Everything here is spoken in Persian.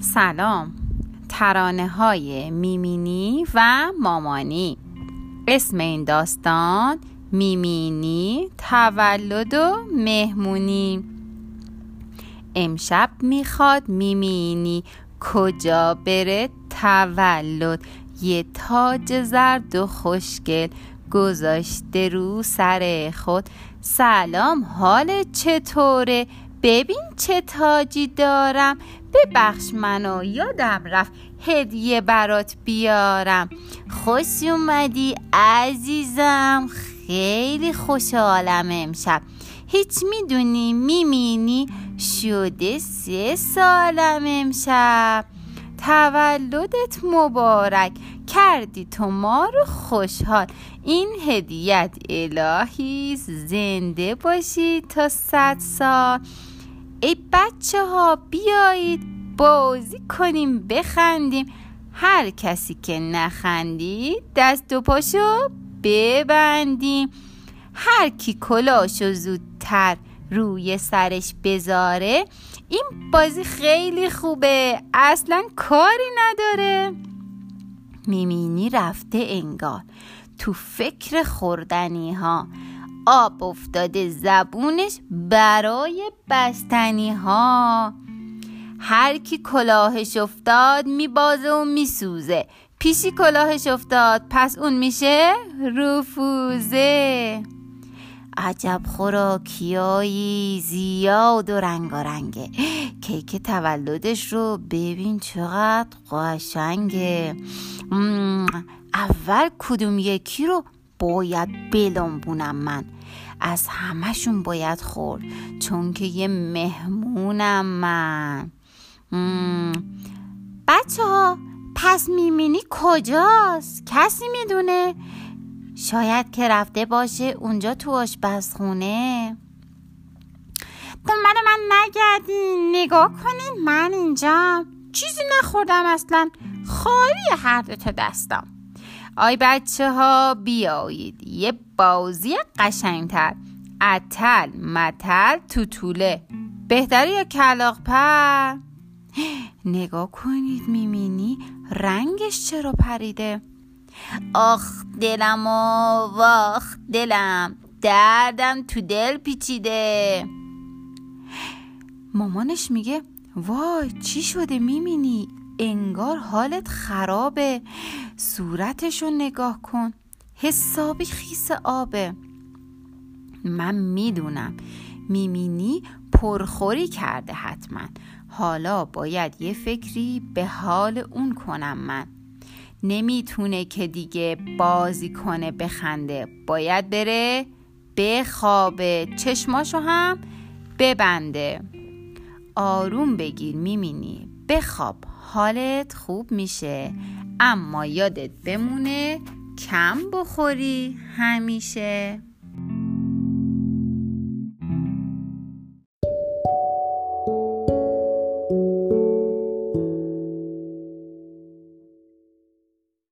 سلام. ترانه های میمینی و مامانی. اسم این داستان میمینی تولد و مهمونی. امشب می‌خواد میمینی کجا بره تولد. یه تاج زرد و خوشگل گذاشته رو سر خود. سلام حال چطوره؟ ببین چه تاجی دارم. ببخش منو یادم رفت هدیه برات بیارم. خوش اومدی عزیزم. خیلی خوشحالم امشب. هیچ می‌دونی میمینی؟ شده سه سالم امشب. تولدت مبارک. کردی تو ما رو خوشحال. این هدیت الهی زنده باشی تا صد سال. ای بچه ها بیایید بازی کنیم بخندیم. هر کسی که نخندید دست و پاشو ببندیم. هر کی کلاشو زودتر روی سرش بذاره این بازی خیلی خوبه. اصلا کاری نداره. میمینی رفته انگار. تو فکر خوردنی ها آب افتاده زبونش برای بستنی ها هر کی کلاهش افتاد میبازه و میسوزه. پیشی کلاهش افتاد پس اون میشه رفوزه. عجب خوراکیایی زیاد و رنگارنگه. کیک تولدش رو ببین چقدر قشنگه. اول کدوم یکی رو باید بلنبونم من. از همشون باید خورد چون که یه مهمونم من. بچه ها پس میمینی کجاست؟ کسی می‌دونه؟ شاید که رفته باشه اونجا تو آشپزخونه. دنبال من نگردین نگاه کنین من اینجا چیزی نخوردم اصلا. خالی هر تا دستم آی بچه ها بیایید یه بازی قشنگتر. اتل متل توتوله. بهتره یا کلاق پر؟ نگاه کنید میمینی رنگش چرا پریده؟ آخ دلم و واخ دلم. دردم تو دل پیچیده. مامانش میگه وای چی شده میمینی انگار حالت خرابه صورتشو نگاه کن. حسابی خیس آبه. من می‌دونم. میمینی پرخوری کرده حتما. حالا باید یه فکری به حال اون کنم من. نمی‌تونه که دیگه بازی کنه بخنده. باید بره بخوابه. چشماشو هم ببنده. آروم بگیر میمینی بخواب حالت خوب میشه. اما یادت بمونه کم بخوری همیشه.